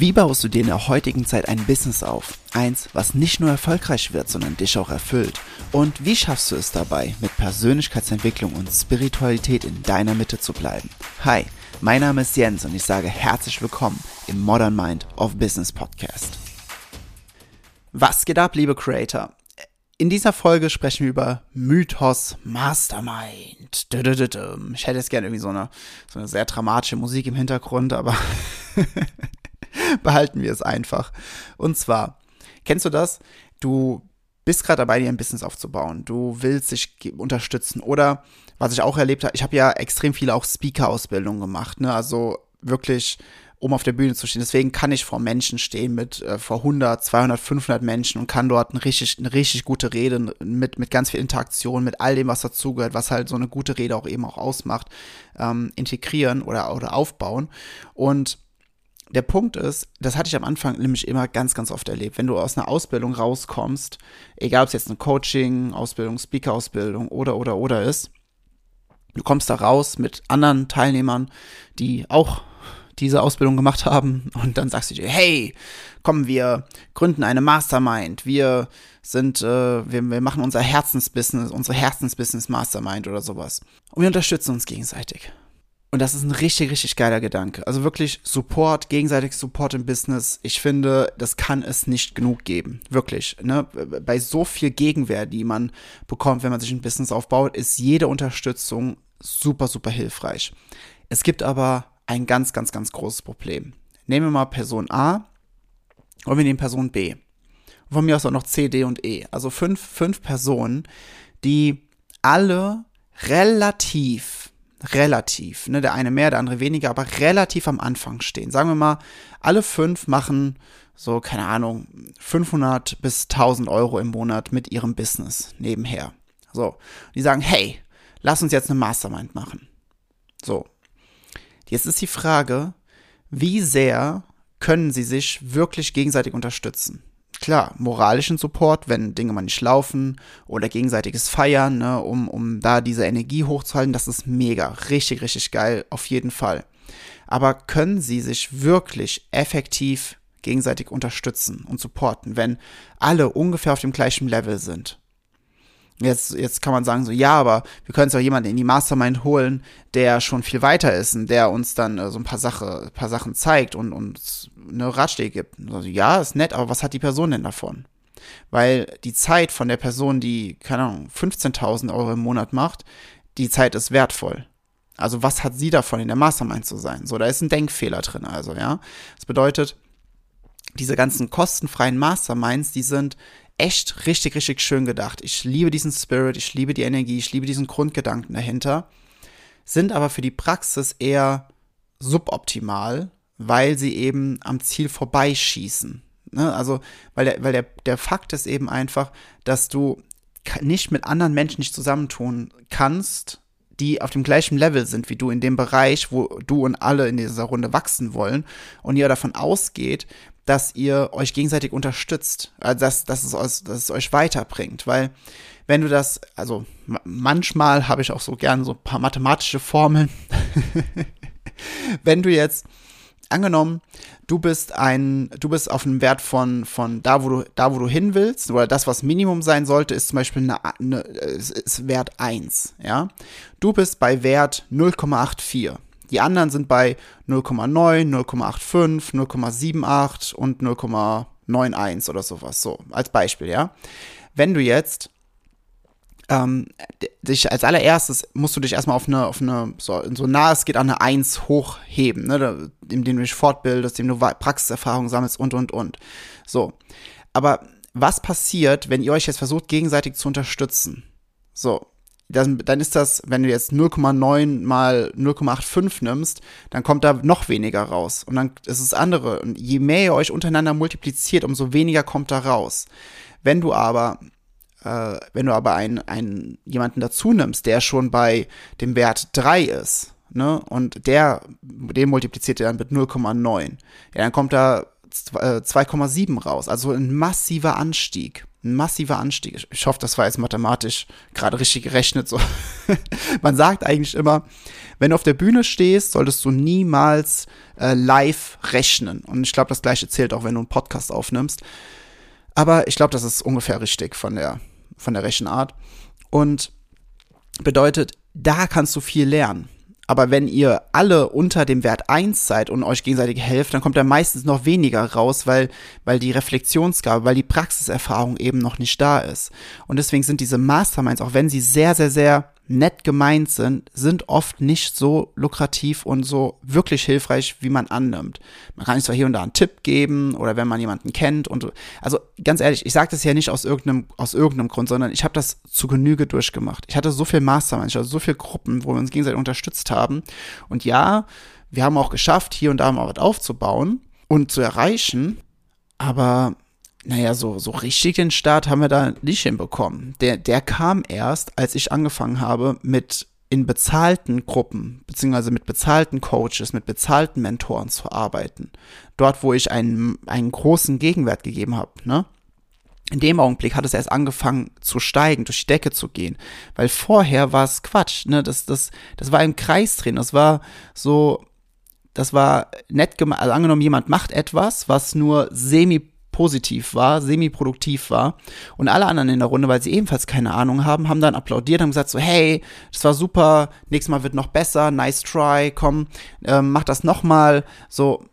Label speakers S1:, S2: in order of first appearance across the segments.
S1: Wie baust du dir in der heutigen Zeit ein Business auf? Eins, was nicht nur erfolgreich wird, sondern dich auch erfüllt. Und wie schaffst du es dabei, mit Persönlichkeitsentwicklung und Spiritualität in deiner Mitte zu bleiben? Hi, mein Name ist Jens und ich sage herzlich willkommen im Modern Mind of Business Podcast. Was geht ab, liebe Creator? In dieser Folge sprechen wir über Mythos Mastermind. Ich hätte jetzt gerne irgendwie so eine, so eine sehr dramatische Musik im Hintergrund, aber behalten wir es einfach. Und zwar, kennst du das? Du bist gerade dabei, dir ein Business aufzubauen. Du willst dich unterstützen. Oder was ich auch erlebt habe, ich habe ja extrem viele auch Speaker-Ausbildungen gemacht. Ne? Also wirklich um auf der Bühne zu stehen. Deswegen kann ich vor Menschen stehen mit äh, vor 100, 200, 500 Menschen und kann dort eine richtig, eine richtig gute Rede mit, mit ganz viel Interaktion, mit all dem, was dazugehört, was halt so eine gute Rede auch eben auch ausmacht, ähm, integrieren oder, oder aufbauen. Und der Punkt ist, das hatte ich am Anfang nämlich immer ganz, ganz oft erlebt. Wenn du aus einer Ausbildung rauskommst, egal ob es jetzt eine Coaching, Ausbildung, Speaker-Ausbildung oder, oder, oder ist, du kommst da raus mit anderen Teilnehmern, die auch diese Ausbildung gemacht haben und dann sagst du dir, hey, komm, wir gründen eine Mastermind, wir sind, äh, wir, wir machen unser Herzensbusiness, unsere Herzensbusiness Mastermind oder sowas. Und wir unterstützen uns gegenseitig. Und das ist ein richtig, richtig geiler Gedanke. Also wirklich Support, gegenseitig Support im Business. Ich finde, das kann es nicht genug geben. Wirklich. Ne? Bei so viel Gegenwehr, die man bekommt, wenn man sich ein Business aufbaut, ist jede Unterstützung super, super hilfreich. Es gibt aber ein ganz, ganz, ganz großes Problem. Nehmen wir mal Person A und wir nehmen Person B. Von mir aus auch noch C, D und E. Also fünf, fünf Personen, die alle relativ relativ, ne, der eine mehr, der andere weniger, aber relativ am Anfang stehen. Sagen wir mal, alle fünf machen so, keine Ahnung, 500 bis 1000 Euro im Monat mit ihrem Business nebenher. So, die sagen, hey, lass uns jetzt eine Mastermind machen. So, jetzt ist die Frage, wie sehr können sie sich wirklich gegenseitig unterstützen? Klar, moralischen Support, wenn Dinge mal nicht laufen oder gegenseitiges Feiern, ne, um, um da diese Energie hochzuhalten, das ist mega, richtig, richtig geil, auf jeden Fall. Aber können sie sich wirklich effektiv gegenseitig unterstützen und supporten, wenn alle ungefähr auf dem gleichen Level sind? Jetzt, jetzt kann man sagen, so, ja, aber wir können es auch jemanden in die Mastermind holen, der schon viel weiter ist und der uns dann äh, so ein paar, Sache, paar Sachen zeigt und uns eine Ratschläge gibt. Also, ja, ist nett, aber was hat die Person denn davon? Weil die Zeit von der Person, die, keine Ahnung, 15.000 Euro im Monat macht, die Zeit ist wertvoll. Also was hat sie davon, in der Mastermind zu sein? So, da ist ein Denkfehler drin, also, ja. Das bedeutet, diese ganzen kostenfreien Masterminds, die sind echt richtig, richtig schön gedacht. Ich liebe diesen Spirit, ich liebe die Energie, ich liebe diesen Grundgedanken dahinter, sind aber für die Praxis eher suboptimal, weil sie eben am Ziel vorbeischießen. Ne? Also, weil, der, weil der, der Fakt ist eben einfach, dass du nicht mit anderen Menschen nicht zusammentun kannst, die auf dem gleichen Level sind wie du in dem Bereich, wo du und alle in dieser Runde wachsen wollen und ihr davon ausgeht, dass ihr euch gegenseitig unterstützt, also dass, dass, es, euch, dass es euch weiterbringt, weil wenn du das, also manchmal habe ich auch so gern so ein paar mathematische Formeln, wenn du jetzt angenommen, du bist ein, du bist auf einem Wert von, von da, wo du, da, wo du hin willst, oder das, was Minimum sein sollte, ist zum Beispiel eine, eine ist Wert 1, ja. Du bist bei Wert 0,84. Die anderen sind bei 0,9, 0,85, 0,78 und 0,91 oder sowas. So, als Beispiel, ja. Wenn du jetzt ähm, dich als allererstes musst du dich erstmal auf eine, auf eine, so, so nah es geht an eine 1 hochheben, ne, indem du dich fortbildest, indem du Praxiserfahrung sammelst und, und, und. So. Aber was passiert, wenn ihr euch jetzt versucht, gegenseitig zu unterstützen? So, dann, dann ist das, wenn du jetzt 0,9 mal 0,85 nimmst, dann kommt da noch weniger raus. Und dann ist es andere. Und je mehr ihr euch untereinander multipliziert, umso weniger kommt da raus. Wenn du aber äh, wenn du aber einen, einen jemanden dazu nimmst, der schon bei dem Wert 3 ist, ne, und der, den multipliziert ihr dann mit 0,9, ja, dann kommt da 2,7 äh, raus. Also ein massiver Anstieg. Ein massiver Anstieg. Ich hoffe, das war jetzt mathematisch gerade richtig gerechnet. So. Man sagt eigentlich immer, wenn du auf der Bühne stehst, solltest du niemals äh, live rechnen. Und ich glaube, das gleiche zählt auch, wenn du einen Podcast aufnimmst. Aber ich glaube, das ist ungefähr richtig von der, von der Rechenart. Und bedeutet, da kannst du viel lernen. Aber wenn ihr alle unter dem Wert 1 seid und euch gegenseitig helft, dann kommt da meistens noch weniger raus, weil, weil die Reflexionsgabe, weil die Praxiserfahrung eben noch nicht da ist. Und deswegen sind diese Masterminds, auch wenn sie sehr, sehr, sehr nett gemeint sind, sind oft nicht so lukrativ und so wirklich hilfreich, wie man annimmt. Man kann zwar hier und da einen Tipp geben oder wenn man jemanden kennt und also ganz ehrlich, ich sage das ja nicht aus irgendeinem aus irgendeinem Grund, sondern ich habe das zu Genüge durchgemacht. Ich hatte so viel Masterminds, also so viele Gruppen, wo wir uns gegenseitig unterstützt haben und ja, wir haben auch geschafft, hier und da mal was aufzubauen und zu erreichen, aber naja, so, so richtig den Start haben wir da nicht hinbekommen. Der, der kam erst, als ich angefangen habe, mit in bezahlten Gruppen, beziehungsweise mit bezahlten Coaches, mit bezahlten Mentoren zu arbeiten. Dort, wo ich einen, einen großen Gegenwert gegeben habe, ne? In dem Augenblick hat es erst angefangen zu steigen, durch die Decke zu gehen. Weil vorher war es Quatsch, ne? Das, das, das war im Kreis drin. Das war so, das war nett gemacht. Also angenommen, jemand macht etwas, was nur semi positiv war, semi-produktiv war. Und alle anderen in der Runde, weil sie ebenfalls keine Ahnung haben, haben dann applaudiert, haben gesagt so, hey, das war super, nächstes Mal wird noch besser, nice try, komm, ähm, mach das nochmal, so.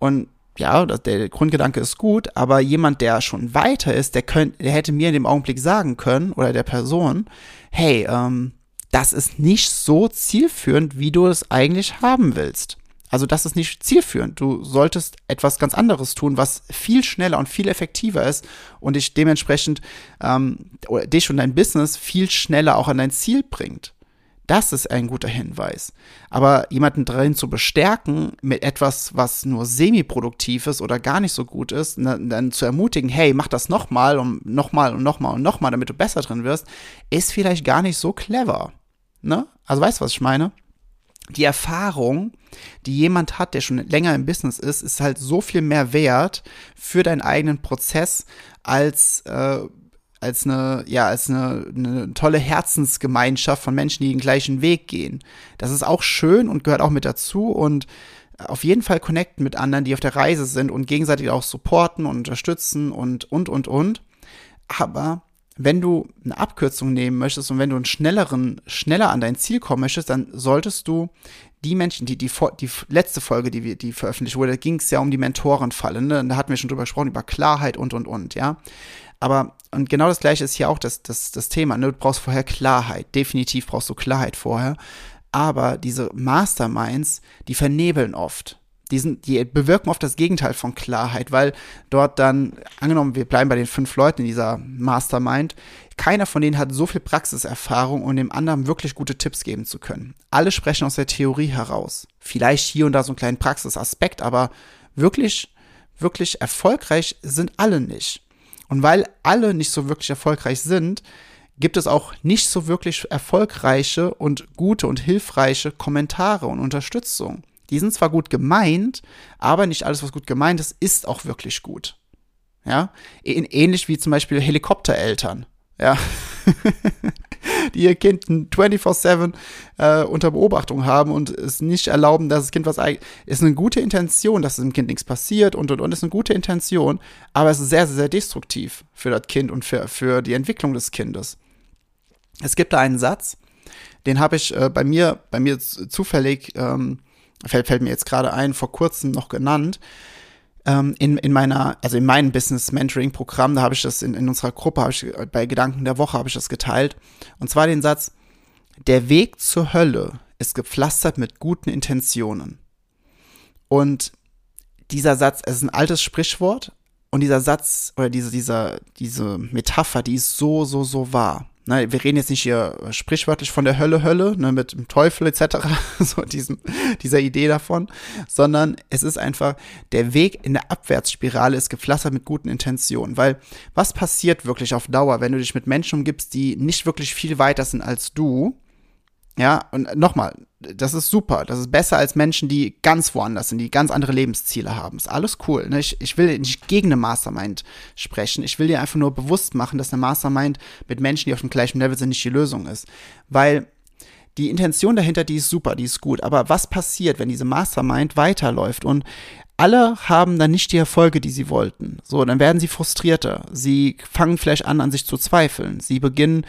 S1: Und ja, der Grundgedanke ist gut, aber jemand, der schon weiter ist, der, könnt, der hätte mir in dem Augenblick sagen können, oder der Person, hey, ähm, das ist nicht so zielführend, wie du es eigentlich haben willst. Also das ist nicht zielführend. Du solltest etwas ganz anderes tun, was viel schneller und viel effektiver ist und dich dementsprechend ähm, oder dich und dein Business viel schneller auch an dein Ziel bringt. Das ist ein guter Hinweis. Aber jemanden drin zu bestärken mit etwas, was nur semi-produktiv ist oder gar nicht so gut ist, dann zu ermutigen, hey, mach das nochmal und nochmal und nochmal und nochmal, damit du besser drin wirst, ist vielleicht gar nicht so clever. Ne? Also weißt du, was ich meine? Die Erfahrung, die jemand hat, der schon länger im Business ist, ist halt so viel mehr wert für deinen eigenen Prozess als äh, als eine ja als eine, eine tolle Herzensgemeinschaft von Menschen, die den gleichen Weg gehen. Das ist auch schön und gehört auch mit dazu und auf jeden Fall connecten mit anderen, die auf der Reise sind und gegenseitig auch supporten und unterstützen und und und und. Aber wenn du eine Abkürzung nehmen möchtest und wenn du einen schnelleren, schneller an dein Ziel kommen möchtest, dann solltest du die Menschen, die, die, die letzte Folge, die wir, die veröffentlicht wurde, ging es ja um die Mentorenfalle, ne? Da hatten wir schon drüber gesprochen, über Klarheit und, und, und, ja. Aber, und genau das gleiche ist hier auch das, das, das Thema, ne? Du brauchst vorher Klarheit. Definitiv brauchst du Klarheit vorher. Aber diese Masterminds, die vernebeln oft die, sind, die bewirken oft das Gegenteil von Klarheit, weil dort dann, angenommen, wir bleiben bei den fünf Leuten in dieser Mastermind, keiner von denen hat so viel Praxiserfahrung, um dem anderen wirklich gute Tipps geben zu können. Alle sprechen aus der Theorie heraus. Vielleicht hier und da so einen kleinen Praxisaspekt, aber wirklich, wirklich erfolgreich sind alle nicht. Und weil alle nicht so wirklich erfolgreich sind, gibt es auch nicht so wirklich erfolgreiche und gute und hilfreiche Kommentare und Unterstützung. Die sind zwar gut gemeint, aber nicht alles, was gut gemeint ist, ist auch wirklich gut. Ja, ähnlich wie zum Beispiel Helikoptereltern. Ja, die ihr Kind 24-7 äh, unter Beobachtung haben und es nicht erlauben, dass das Kind was eigentlich. Ist eine gute Intention, dass dem Kind nichts passiert und und und ist eine gute Intention, aber es ist sehr, sehr, sehr destruktiv für das Kind und für, für die Entwicklung des Kindes. Es gibt da einen Satz, den habe ich äh, bei mir, bei mir zufällig ähm, fällt, fällt mir jetzt gerade ein, vor kurzem noch genannt. Ähm, in, in meiner, also in meinem Business Mentoring Programm, da habe ich das in, in unserer Gruppe, ich bei Gedanken der Woche habe ich das geteilt. Und zwar den Satz, der Weg zur Hölle ist gepflastert mit guten Intentionen. Und dieser Satz, es ist ein altes Sprichwort, und dieser Satz oder diese, dieser, diese Metapher, die ist so, so, so wahr. Ne, wir reden jetzt nicht hier sprichwörtlich von der Hölle, Hölle, ne, mit dem Teufel etc., so diesem, dieser Idee davon, sondern es ist einfach, der Weg in der Abwärtsspirale ist gepflastert mit guten Intentionen, weil was passiert wirklich auf Dauer, wenn du dich mit Menschen umgibst, die nicht wirklich viel weiter sind als du, Ja, und nochmal, das ist super. Das ist besser als Menschen, die ganz woanders sind, die ganz andere Lebensziele haben. Ist alles cool. Ne? Ich, ich will nicht gegen eine Mastermind sprechen. Ich will dir einfach nur bewusst machen, dass eine Mastermind mit Menschen, die auf dem gleichen Level sind, nicht die Lösung ist. Weil die Intention dahinter, die ist super, die ist gut. Aber was passiert, wenn diese Mastermind weiterläuft und alle haben dann nicht die Erfolge, die sie wollten. So, dann werden sie frustrierter. Sie fangen vielleicht an, an sich zu zweifeln. Sie beginnen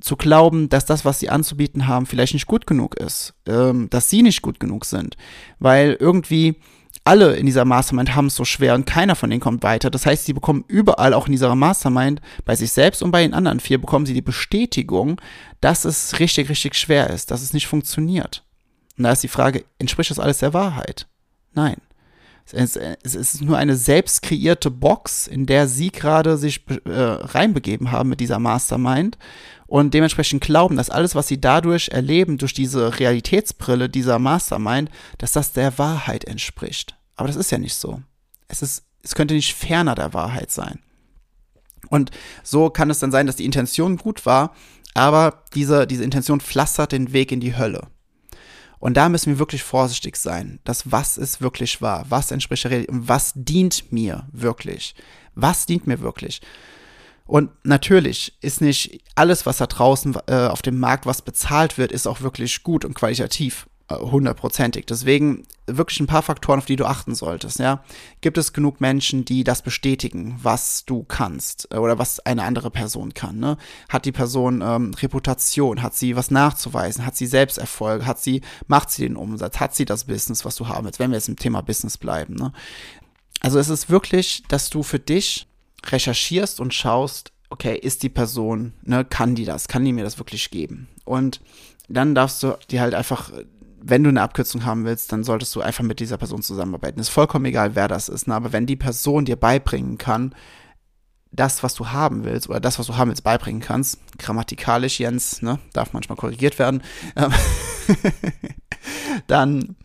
S1: zu glauben, dass das, was sie anzubieten haben, vielleicht nicht gut genug ist. Ähm, dass sie nicht gut genug sind. Weil irgendwie alle in dieser Mastermind haben es so schwer und keiner von denen kommt weiter. Das heißt, sie bekommen überall, auch in dieser Mastermind, bei sich selbst und bei den anderen vier, bekommen sie die Bestätigung, dass es richtig, richtig schwer ist, dass es nicht funktioniert. Und da ist die Frage, entspricht das alles der Wahrheit? Nein. Es, ist nur eine selbst kreierte Box, in der sie gerade sich äh, reinbegeben haben mit dieser Mastermind und dementsprechend glauben, dass alles, was sie dadurch erleben, durch diese Realitätsbrille dieser Mastermind, dass das der Wahrheit entspricht. Aber das ist ja nicht so. Es ist, es könnte nicht ferner der Wahrheit sein. Und so kann es dann sein, dass die Intention gut war, aber diese, diese Intention pflastert den Weg in die Hölle. Und da müssen wir wirklich vorsichtig sein, dass was ist wirklich wahr, was entspricht der Realität und was dient mir wirklich. Was dient mir wirklich? Und natürlich ist nicht alles, was da draußen äh, auf dem Markt, was bezahlt wird, ist auch wirklich gut und qualitativ hundertprozentig. Deswegen wirklich ein paar Faktoren, auf die du achten solltest. Ja, gibt es genug Menschen, die das bestätigen, was du kannst äh, oder was eine andere Person kann? Ne? Hat die Person ähm, Reputation? Hat sie was nachzuweisen? Hat sie Selbsterfolg? Hat sie macht sie den Umsatz? Hat sie das Business, was du haben willst? Wenn wir jetzt im Thema Business bleiben. Ne? Also es ist wirklich, dass du für dich recherchierst und schaust, okay, ist die Person, ne, kann die das? Kann die mir das wirklich geben? Und dann darfst du die halt einfach wenn du eine Abkürzung haben willst, dann solltest du einfach mit dieser Person zusammenarbeiten. Ist vollkommen egal, wer das ist. Ne? Aber wenn die Person dir beibringen kann, das, was du haben willst, oder das, was du haben willst, beibringen kannst, grammatikalisch, Jens, ne, darf manchmal korrigiert werden, ähm, dann,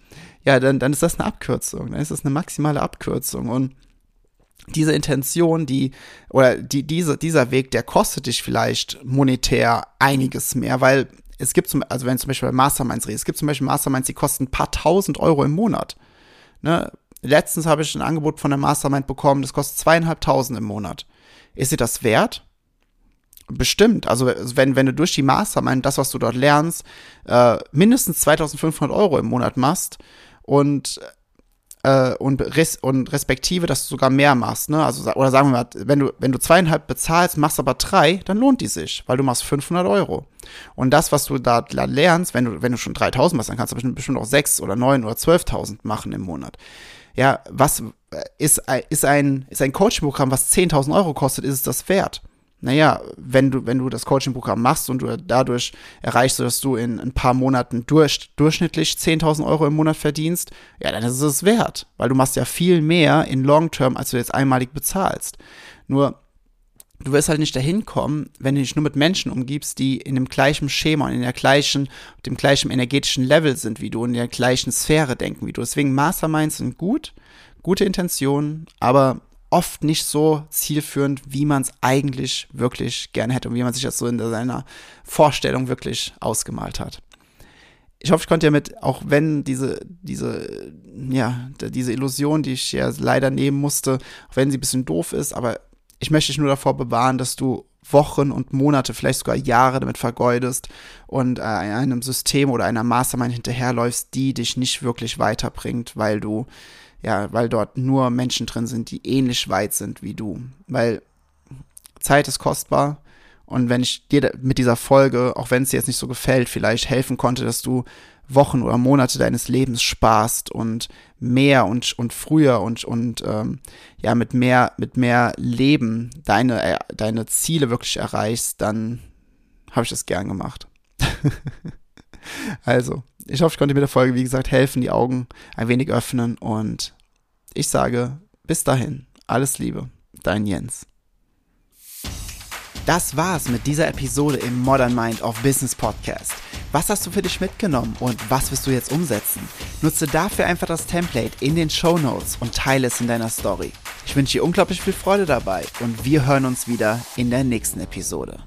S1: ja, dann, dann ist das eine Abkürzung. Dann ist das eine maximale Abkürzung. Und diese Intention, die, oder die, diese, dieser Weg, der kostet dich vielleicht monetär einiges mehr, weil es gibt zum, also wenn zum Beispiel bei Masterminds redest, es gibt zum Beispiel Masterminds, die kosten ein paar tausend Euro im Monat. Ne? Letztens habe ich ein Angebot von der Mastermind bekommen, das kostet zweieinhalbtausend im Monat. Ist dir das wert? Bestimmt. Also wenn, wenn du durch die Mastermind, das, was du dort lernst, äh, mindestens 2500 Euro im Monat machst und äh, und, res und respektive, dass du sogar mehr machst, ne? Also, oder sagen wir mal, wenn du, wenn du zweieinhalb bezahlst, machst aber drei, dann lohnt die sich, weil du machst 500 Euro. Und das, was du da lernst, wenn du, wenn du schon 3000 machst, dann kannst du bestimmt auch sechs oder neun oder 12.000 machen im Monat. Ja, was äh, ist, ist ein, ist ein Coaching-Programm, was 10.000 Euro kostet, ist es das wert? Naja, wenn du, wenn du das Coaching-Programm machst und du dadurch erreichst, dass du in ein paar Monaten durch, durchschnittlich 10.000 Euro im Monat verdienst, ja, dann ist es wert, weil du machst ja viel mehr in Long-Term, als du jetzt einmalig bezahlst. Nur, du wirst halt nicht dahin kommen, wenn du dich nur mit Menschen umgibst, die in dem gleichen Schema und in der gleichen, dem gleichen energetischen Level sind wie du, in der gleichen Sphäre denken wie du. Deswegen Masterminds sind gut, gute Intentionen, aber oft nicht so zielführend, wie man es eigentlich wirklich gerne hätte und wie man sich das so in seiner Vorstellung wirklich ausgemalt hat. Ich hoffe, ich konnte damit, auch wenn diese, diese, ja, diese Illusion, die ich ja leider nehmen musste, auch wenn sie ein bisschen doof ist, aber ich möchte dich nur davor bewahren, dass du Wochen und Monate, vielleicht sogar Jahre damit vergeudest und äh, einem System oder einer Mastermind hinterherläufst, die dich nicht wirklich weiterbringt, weil du ja, weil dort nur Menschen drin sind, die ähnlich weit sind wie du. Weil Zeit ist kostbar. Und wenn ich dir mit dieser Folge, auch wenn es dir jetzt nicht so gefällt, vielleicht helfen konnte, dass du Wochen oder Monate deines Lebens sparst und mehr und, und früher und, und ähm, ja, mit mehr, mit mehr Leben deine, äh, deine Ziele wirklich erreichst, dann habe ich das gern gemacht. also, ich hoffe, ich konnte mit der Folge, wie gesagt, helfen, die Augen ein wenig öffnen und ich sage bis dahin, alles Liebe, dein Jens. Das war's mit dieser Episode im Modern Mind of Business Podcast. Was hast du für dich mitgenommen und was wirst du jetzt umsetzen? Nutze dafür einfach das Template in den Show Notes und teile es in deiner Story. Ich wünsche dir unglaublich viel Freude dabei und wir hören uns wieder in der nächsten Episode.